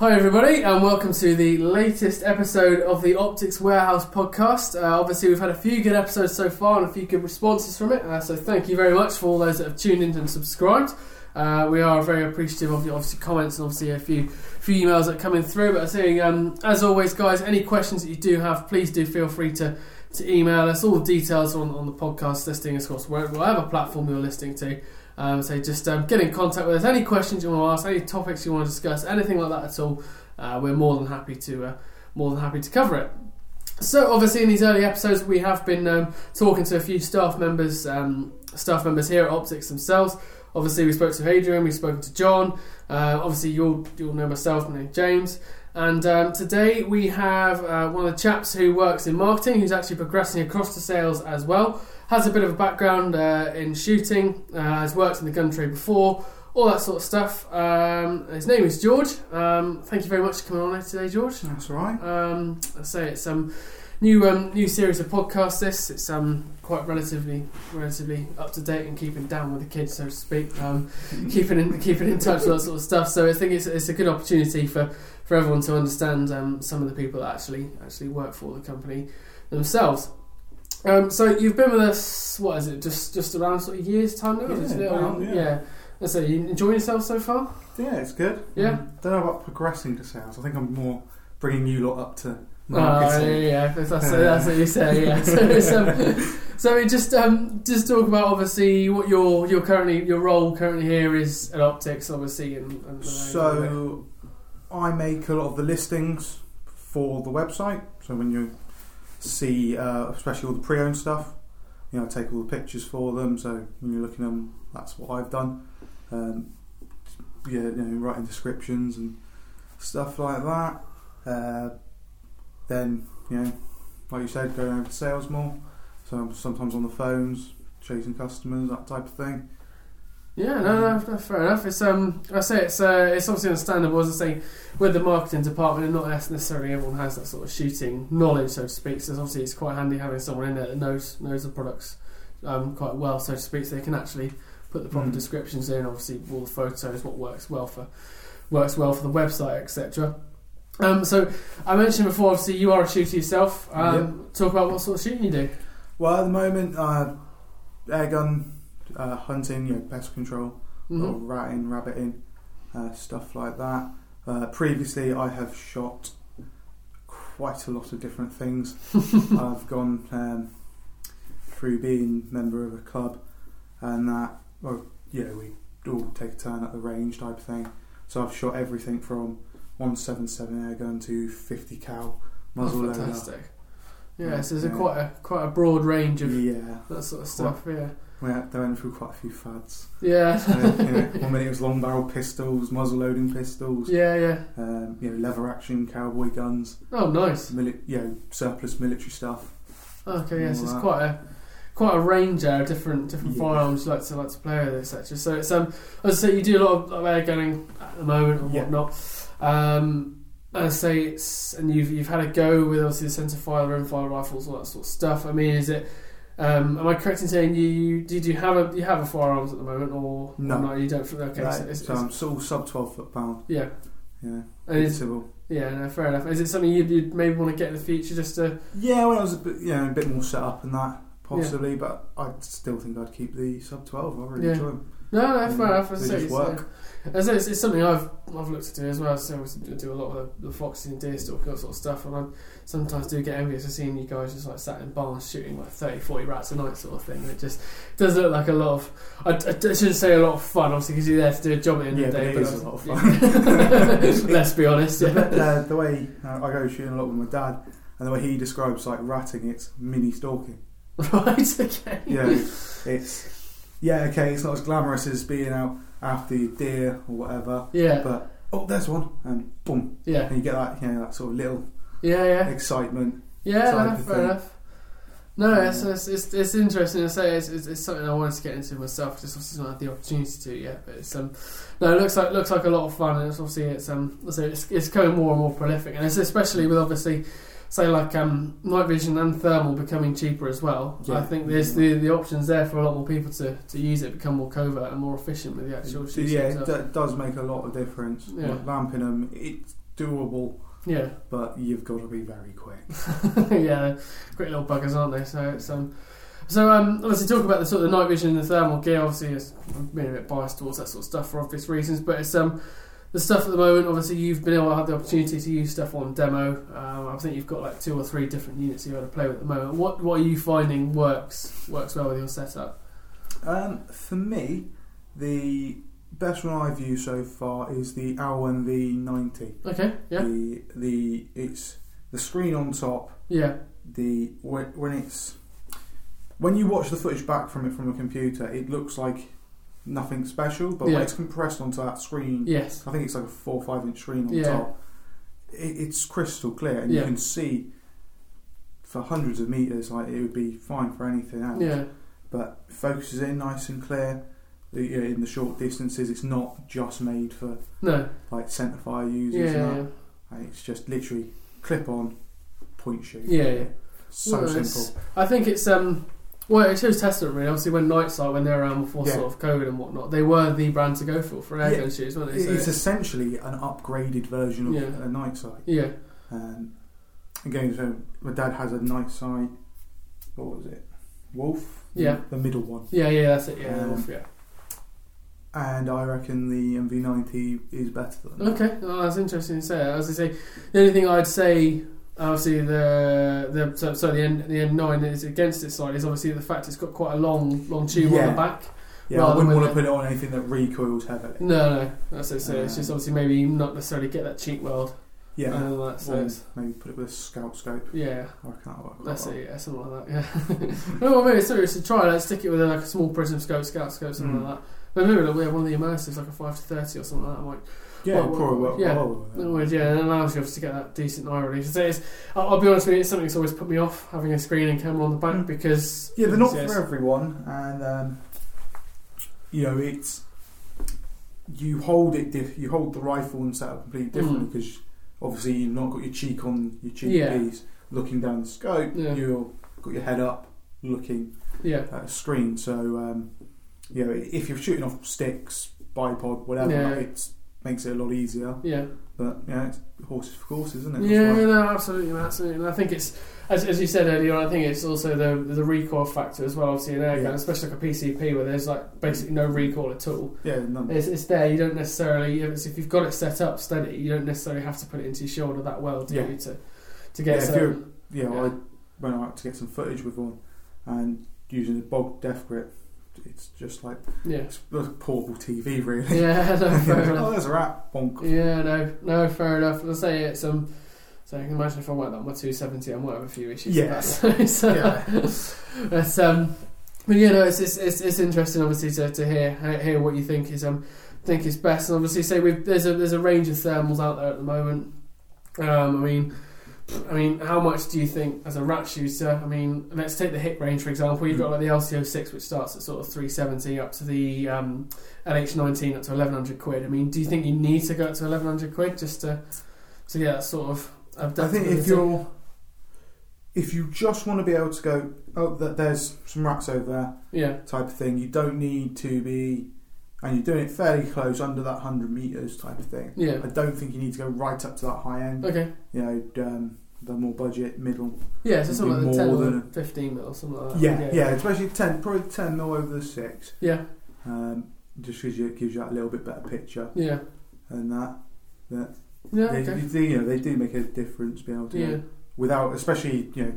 Hi, everybody, and welcome to the latest episode of the Optics Warehouse podcast. Uh, obviously, we've had a few good episodes so far and a few good responses from it, uh, so thank you very much for all those that have tuned in and subscribed. Uh, we are very appreciative of your obviously comments and obviously a few few emails that are coming through. But I say, um, as always, guys, any questions that you do have, please do feel free to, to email us. All the details on, on the podcast listing, of course, whatever platform you're listening to. Um, so just um, get in contact with us. Any questions you want to ask, any topics you want to discuss, anything like that at all, uh, we're more than happy to uh, more than happy to cover it. So obviously in these early episodes we have been um, talking to a few staff members, um, staff members here at Optics themselves. Obviously we spoke to Adrian, we've spoken to John. Uh, obviously you'll you'll know myself, my name's James. And um, today we have uh, one of the chaps who works in marketing, who's actually progressing across to sales as well has a bit of a background uh, in shooting, uh, has worked in the gun trade before, all that sort of stuff. Um, his name is George. Um, thank you very much for coming on today, George. That's right. Um, I say it's um new um, new series of podcasts. This it's um quite relatively relatively up to date and keeping down with the kids, so to speak. Um, keeping in keeping in touch with that sort of stuff. So I think it's it's a good opportunity for, for everyone to understand um, some of the people that actually actually work for the company themselves. Um, so you've been with us. What is it? Just just around sort of years time now. Yeah, Is it? yeah. yeah. Let's say you enjoying yourself so far. Yeah, it's good. Yeah. Um, don't know about progressing to sales. I think I'm more bringing you lot up to Oh marketing. yeah, yeah, that's, that's, that's what you say. Yeah. So, um, so we just um, just talk about obviously what your your currently your role currently here is at Optics, obviously, and, and So I make a lot of the listings for the website. So when you see, uh, especially all the pre-owned stuff, you know, I take all the pictures for them. So when you're looking at them, that's what I've done. Um, yeah, you know, writing descriptions and stuff like that. Uh, then, you know, like you said, going over to sales more. So I'm sometimes on the phones, chasing customers, that type of thing. Yeah, no, no, no, fair enough. It's um, I say it's uh, it's obviously understandable. As I say, with the marketing department, and not necessarily everyone has that sort of shooting knowledge, so to speak. So obviously, it's quite handy having someone in there that knows knows the products um, quite well, so to speak. So they can actually put the proper Mm. descriptions in. Obviously, all the photos, what works well for works well for the website, etc. Um, so I mentioned before, obviously, you are a shooter yourself. Um, Talk about what sort of shooting you do. Well, at the moment, uh, air gun uh, hunting, you know, pest control, Mhm. or ratting, rabbiting, uh, stuff like that. Uh, previously, I have shot quite a lot of different things. I've gone um, through being member of a club, and that, well, yeah, we all take a turn at the range type of thing. So I've shot everything from 177 air gun to 50 cal muzzle Oh, fantastic. Yeah, Yeah, so there's a quite a quite a broad range of Yeah, that sort of stuff. Yeah, we had, they went through quite a few fads. yeah, So, you know, one minute it was long barrel pistols, muzzle loading pistols, yeah, yeah. um, you know, lever action cowboy guns, Oh, nice. mili- you know, surplus military stuff. Okay, yes, All it's that. quite a quite a range there of different different Yeah. firearms you like to like to play with, etc. So it's um, as I say, you do a lot of, of air gunning at the moment and Yeah. whatnot. Um, I say, it's and you've you've had a go with obviously the centre fire, rim fire rifles, all that sort of stuff. I mean, is it? Um, am I correct in saying you did you have a you have a firearms at the moment or No. or no you don't? Okay, Right, so it's, so it's- I'm of sub 12 foot pound. yeah, Yeah, it's, yeah, no, fair enough. Is it something you'd, you'd maybe want to get in the future just to? Yeah, when I was a bit, you know, a bit more set up and that possibly, but I still think I'd keep the sub 12. I really Yeah. enjoy them. No, no, fair enough. I say, just it's, work. as I say, it's, it's something I've I've looked to do as well. So I do a lot of the, the foxing and deer stalking that sort of stuff, and I sometimes do get envious of seeing you guys just like sat in barns shooting like 30, 40 rats a night sort of thing. It just does look like a lot of I, I shouldn't say a lot of fun, obviously, because you're there to do a job at the end Yeah, of the day. but it is a lot of fun. Let's be honest. The, Yeah. uh, the way uh, I go shooting a lot with my dad, and the way he describes like ratting, it's mini stalking. right. Okay. Yeah, it's yeah okay. It's not as glamorous as being out after your deer or whatever, Yeah. but oh, there's one, and boom, Yeah. and you get that you know that sort of little Yeah. Yeah. excitement. Yeah, no, fair thing. enough. No, Yeah. it's, it's, it's, it's interesting to say. It's, it's, it's something I wanted to get into myself. Just obviously not had the opportunity to yet. But it's um, no, it looks like looks like a lot of fun. And it's obviously it's um, so it's, it's going more and more prolific, and it's especially with obviously say like um, night vision and thermal becoming cheaper as well. Yeah. I think there's the the options there for a lot more people to, to use it, become more covert and more efficient with the actual shooting. yeah, it d- does make a lot of difference. Yeah. Like lamping them, it's doable, Yeah, but you've got to be very quick. yeah, great little buggers, aren't they? So it's um, so um, obviously talk about the sort of night vision and the thermal gear. Obviously, it's I'm being a bit biased towards that sort of stuff for obvious reasons, but it's um. The stuff at the moment, obviously, you've been able to have the opportunity to use stuff on demo. Um, I think you've got like two or three different units you're able to play with at the moment. What what are you finding works works well with your setup? Um, for me, the best one I've used so far is the V 90 Okay, yeah, The the it's the screen on top. yeah, The when, when it's when you watch the footage back from it from a computer, it looks like nothing special. But Yeah. when it's compressed onto that screen, yes, I think it's like a four or five inch screen on Yeah. top. It, it's crystal clear, and Yeah. you can see for hundreds of meters. Like it would be fine for anything else. yeah, But it focuses in nice and clear. The- In the short distances, it's not just made for no, like centre fire users. yeah, and yeah. And it's just literally clip on, point shoot. yeah. yeah. So Well, it's- simple. I think it's um. Well, it shows testament really. Obviously, when Knights are when they're around before Yeah. sort of COVID and whatnot, they were the brand to go for for airgun Yeah. shooters, weren't they? So It's essentially an upgraded version of Yeah. a night sight. yeah, Um, again, so my dad has a night sight. What was it? Wolf. Yeah. The middle one. yeah, yeah. That's it. Yeah, Um, Wolf, yeah. And I reckon the MV90 is better than that. Okay, well, that's interesting to say. As I say, the only thing I'd say, obviously, the the so, so the N the N9 is against its side is obviously the fact it's got quite a long long tube on Yeah. the back. Yeah, I Rather wouldn't than want to put it on anything that recoils heavily. No, no, that's it. So it's just obviously maybe not necessarily get that cheek weld Yeah. and all that. So Or it's, maybe put it with a scout scope. yeah, I reckon that'll work quite that's well. it. Yeah, something like that. Yeah. No, well, maybe seriously try that. Stick it with like a small prism scope, scout scope, something Mm. like that. But maybe like, we have one of the immersives, like a five to thirty or something like that. Might Yeah, Well, probably work yeah. well it. other yeah, it allows you obviously to get that decent eye release. So it's, I'll, I'll be honest with you, it's something that's always put me off having a screen and camera on the back Mm. because Yeah, they're not yes, for everyone, and um, you know it's you hold it. Diff- you hold the rifle and set up completely differently Mm. because obviously you've not got your cheek on your cheek Yeah. piece looking down the scope. Yeah. You've got your head up looking yeah, at a screen. So um, you know if you're shooting off sticks, bipod, whatever, Yeah. it makes it a lot easier. yeah, But yeah, it's horses for courses, isn't it? Yeah. No, absolutely, man, absolutely. And I think it's as, as you said earlier. I think it's also the the recoil factor as well. Obviously, in air gun, Yeah. especially like a PCP where there's like basically no recoil at all. yeah, none. It's, it's there. You don't necessarily if, if you've got it set up steady, you don't necessarily have to put it into your shoulder that well, do Yeah. you? To to get if some- yeah, Yeah. I went out to get some footage with one, and using the BOG DeathGrip, it's just like yeah, it's a portable TV, really. yeah. No, fair enough. oh, there's a rat. Bonk. Yeah, no, no, fair enough. I'll say it's um. So you can imagine if I went on my 270, I might have a few issues. Yeah. so, Yeah. but um, but yeah, no, it's it's, it's, it's interesting obviously to, to hear hear what you think is um think is best, and obviously say we've there's a there's a range of thermals out there at the moment. Um, I mean. I mean, how much do you think as a rat shooter? I mean, let's take the Hik range for example. You've got like the LC06, which starts at sort of 370 up to the um, LH19 up to 1100 quid. I mean, do you think you need to go up to 1100 quid just to to get that sort of? I think if you're if you just want to be able to go, oh, th- there's some rats over there, yeah, type of thing. You don't need to be, and you're doing it fairly close under that hundred meters type of thing. yeah, I don't think you need to go right up to that high end. okay, You know, um, the more budget, middle. yeah, so something like the More 10 or than- 15 mil, something like that. Yeah, yeah, especially ten, probably ten mil over the six. yeah, Um, just because it gives you that little bit better picture yeah, and that. That yeah, they, okay, they, you know, they do make a difference. Being able to yeah, without, especially you know,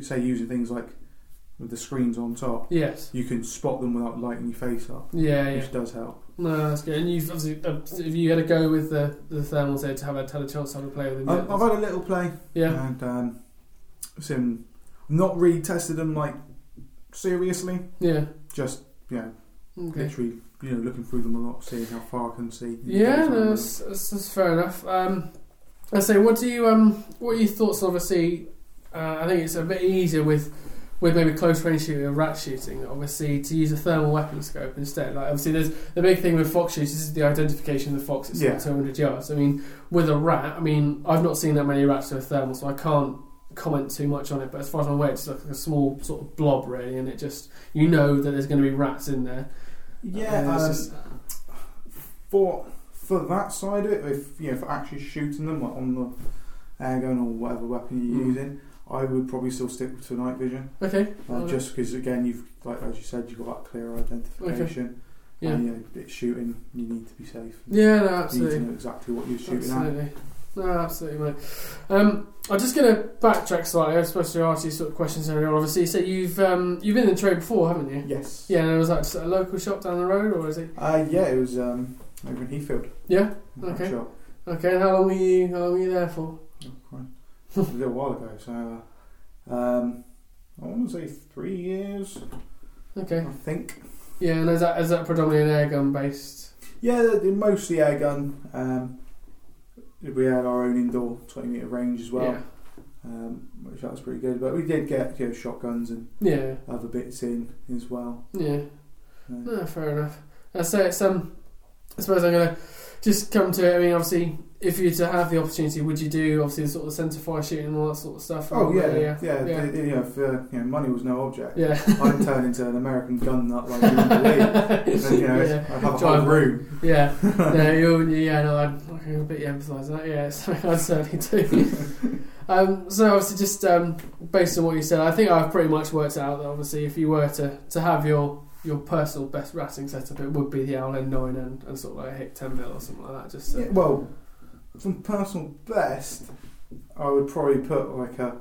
say using things like with the screens on top, yes, you can spot them without lighting your face up, yeah, yeah. which does help. No, that's good. And you've obviously, uh, if you had to go with the the thermals there to have a, had a chance to have a play with them, I've, I've had a little play, yeah, and um, some not really tested them like seriously. yeah, Just you know, okay. literally you know looking through them a lot, seeing how far I can see. Yeah, no, that's, that's, that's fair enough. Um, I say, what do you um, what are your thoughts? Obviously, uh, I think it's a bit easier with with maybe close range shooting and rat shooting. Obviously, to use a thermal weapon scope instead. Like obviously, there's the big thing with fox shooters is the identification of the fox at Yeah. 200 yards. I mean, with a rat, I mean, I've not seen that many rats with thermal, so I can't comment too much on it. But as far as I'm aware, it's like a small sort of blob really, and it just you know that there's going to be rats in there. Yeah, um, just- for for that side of it, if you know, for actually shooting them like on the air gun or whatever weapon you're Mm. using, I would probably still stick to night vision. Okay. Uh, just because again, you've like as you said, you've got that clear identification. Okay. yeah. And, you know, it's shooting, you need to be safe. Yeah, no, You need to know exactly what you're shooting at. Absolutely. No, absolutely, mate. Um, I'm just going to backtrack slightly. I was supposed to ask you sort of questions earlier on. Obviously, so you've um, you've been in the trade before, haven't you? Yes. Yeah, and was that a local shop down the road, or is it? Uh, yeah, it was um, over in Heathfield. Yeah. Okay. Okay. And how long were you? How long were you there for? Oh, Christ. It was a little while ago, so uh, um, I want to say three years, Okay. I think. Yeah, and is that is that predominantly an air gun based? Yeah, they're, they're mostly air gun. Um, we had our own indoor 20 metre range as well, Yeah. um, which that was pretty good. But we did get you know, shotguns and Yeah. other bits in as well. Yeah. Uh, No, fair enough. I say it's um. I suppose I'm gonna just come to it. I mean, obviously, if you were to have the opportunity, would you do obviously the sort of centre fire shooting and all that sort of stuff? oh yeah, yeah, yeah. yeah. the- you know, if uh, you know, money was no object, yeah. I'd turn into an American gun nut like you believe. You know, yeah. I'd have a whole room. Yeah, no, you, yeah, no, I'd, I can completely empathise with that. Yeah, something I'd certainly do. um, so obviously, just um, based on what you said, I think I've pretty much worked out that obviously, if you were to, to have your your personal best ratting setup, it would be the Owl N9 and, and sort of like a Hik 10 mil or something like that. Just so. Yeah, well, from personal best, I would probably put like a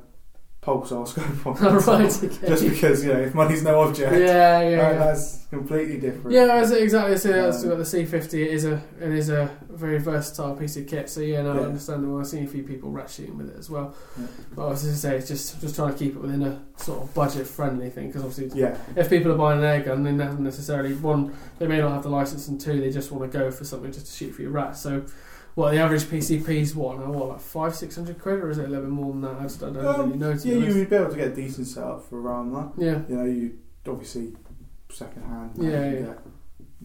pulsar scope on. Oh, right, okay. Just because you know, if money's no object, yeah, yeah, uh, yeah. that's completely different. Yeah, that's exactly. So that's Um, got the C50. It is a it is a very versatile piece of kit. So yeah, no, I Yeah. understand. Well, I've seen a few people rat shooting with it as well. Yeah. But I was just say, it's just just trying to keep it within a sort of budget friendly thing because obviously, Yeah, if people are buying an air gun, they don't necessarily one they may not have the license, and two they just want to go for something just to shoot for your rat. So. What the average PCP's what now? What like five six hundred quid, or is it a little bit more than that? I just don't Um, really know. Yeah, you would be able to get a decent setup for around that. yeah, You know, you obviously second hand. Yeah, you yeah. Get,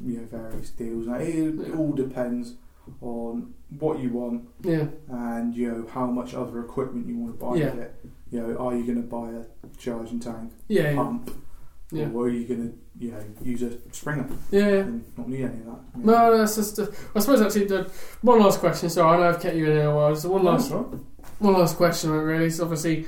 you know, various deals. Like, it, Yeah. it all depends on what you want yeah, and you know how much other equipment you want to buy Yeah. with it. You know, are you going to buy a charging tank, yeah, pump, yeah. Or are you going to you know use a Springer yeah. yeah. and not need any of that? you No, know? no, that's just. Uh, I suppose actually, the, one last question. Sorry, I know I've kept you in here a while. So one last, That's right. one last question, really. So obviously,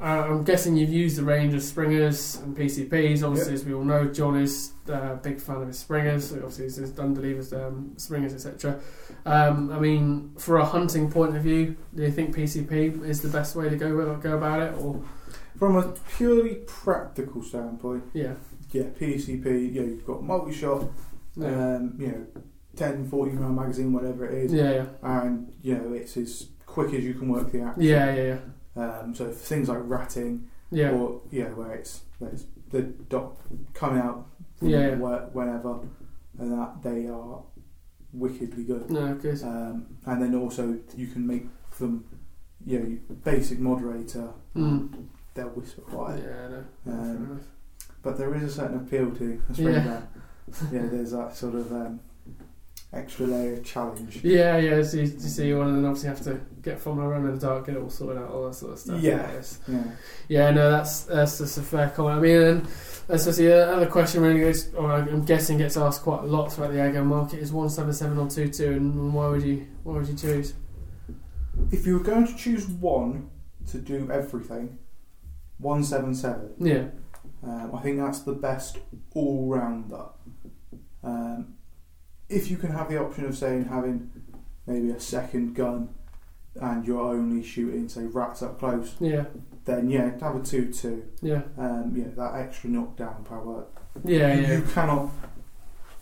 uh, I'm guessing you've used a range of Springers and PCPs. Obviously, as we all know, John is uh, a big fan of his Springers. So obviously, he's his Unbelievers um, Springers, etc. Um, I mean, for a hunting point of view, do you think PCP is the best way to go go about it, or From a purely practical standpoint, yeah, yeah, PCP. yeah, you've got multi-shot, yeah, um, you know, 10, 40 round magazine, whatever it is, yeah, yeah, and you know it's as quick as you can work the action. yeah, yeah, yeah, Um, so for things like ratting, yeah, or yeah, where it's there's the dot coming out Yeah, yeah. whenever, and that they are wickedly good. no, good, Um, and then also you can make them, you know, basic moderator. mm. They'll whisper quiet, yeah, no, Um, but there is a certain appeal to a spring Yeah. yeah, there's that sort of um, extra layer of challenge. Yeah, yeah. So you, you see one, and then obviously have to get fumbling around in the dark, get it all sorted out, all that sort of stuff. Yeah. Yeah. yeah. No, that's that's just a fair comment. I mean, and that's just the other question. Really goes, or I'm guessing gets asked quite a lot throughout the airgun market is one seven seven or two two, and why would you why would you choose? If you were going to choose one to do everything, one seven seven. Yeah, Um, I think that's the best all rounder. Um, if you can have the option of saying having maybe a second gun and you're only shooting say rats up close, yeah, then yeah, have a two two. yeah, Um, yeah, that extra knockdown power. yeah, you, yeah. you cannot,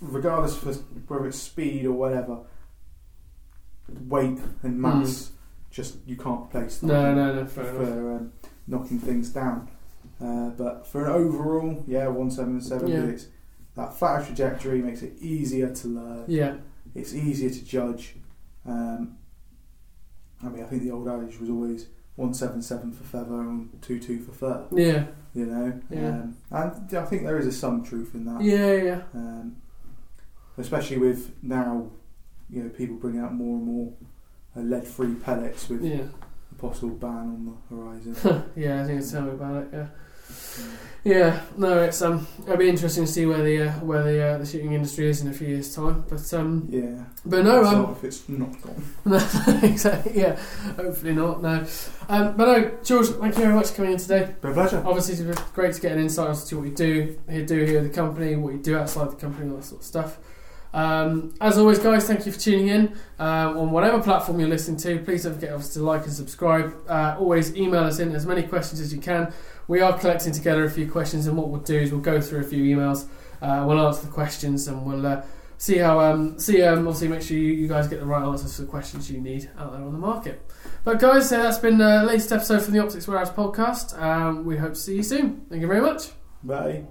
regardless of whether it's speed or whatever, weight and mass. Just you can't place that. No, no, no. Fair enough. um, knocking things down. Uh, but for an overall, yeah, one seven seven. Yeah. It's that flatter trajectory makes it easier to learn. Yeah, It's easier to judge. Um, I mean, I think the old adage was always one seven seven for feather and two two for fur. yeah, You know, Yeah. um, and I think there is a some truth in that. yeah, yeah. Um, especially with now, you know, people bringing out more and more uh, lead-free pellets with Yeah, a possible ban on the horizon. yeah. I think it's tell me about it. Yeah. Yeah, no, it's um, it'll be interesting to see where the uh, where the uh, the shooting industry is in a few years' time. But um, Yeah. but no, um, if it's not gone. no, exactly, yeah, hopefully not. No, um, but no, George, thank you very much for coming in today. Been a pleasure. Obviously, it's great to get an insight into what you do here, do here at the company, what you do outside the company, all that sort of stuff. Um, as always, guys, thank you for tuning in um, on whatever platform you're listening to. Please don't forget, to like and subscribe. Uh, always email us in as many questions as you can. We are collecting together a few questions, and what we'll do is we'll go through a few emails. Uh, we'll answer the questions, and we'll uh, see how um, see um, obviously make sure you, you guys get the right answers to the questions you need out there on the market. But guys, uh, that's been the latest episode from the Optics Warehouse podcast. We hope to see you soon. Thank you very much. Bye.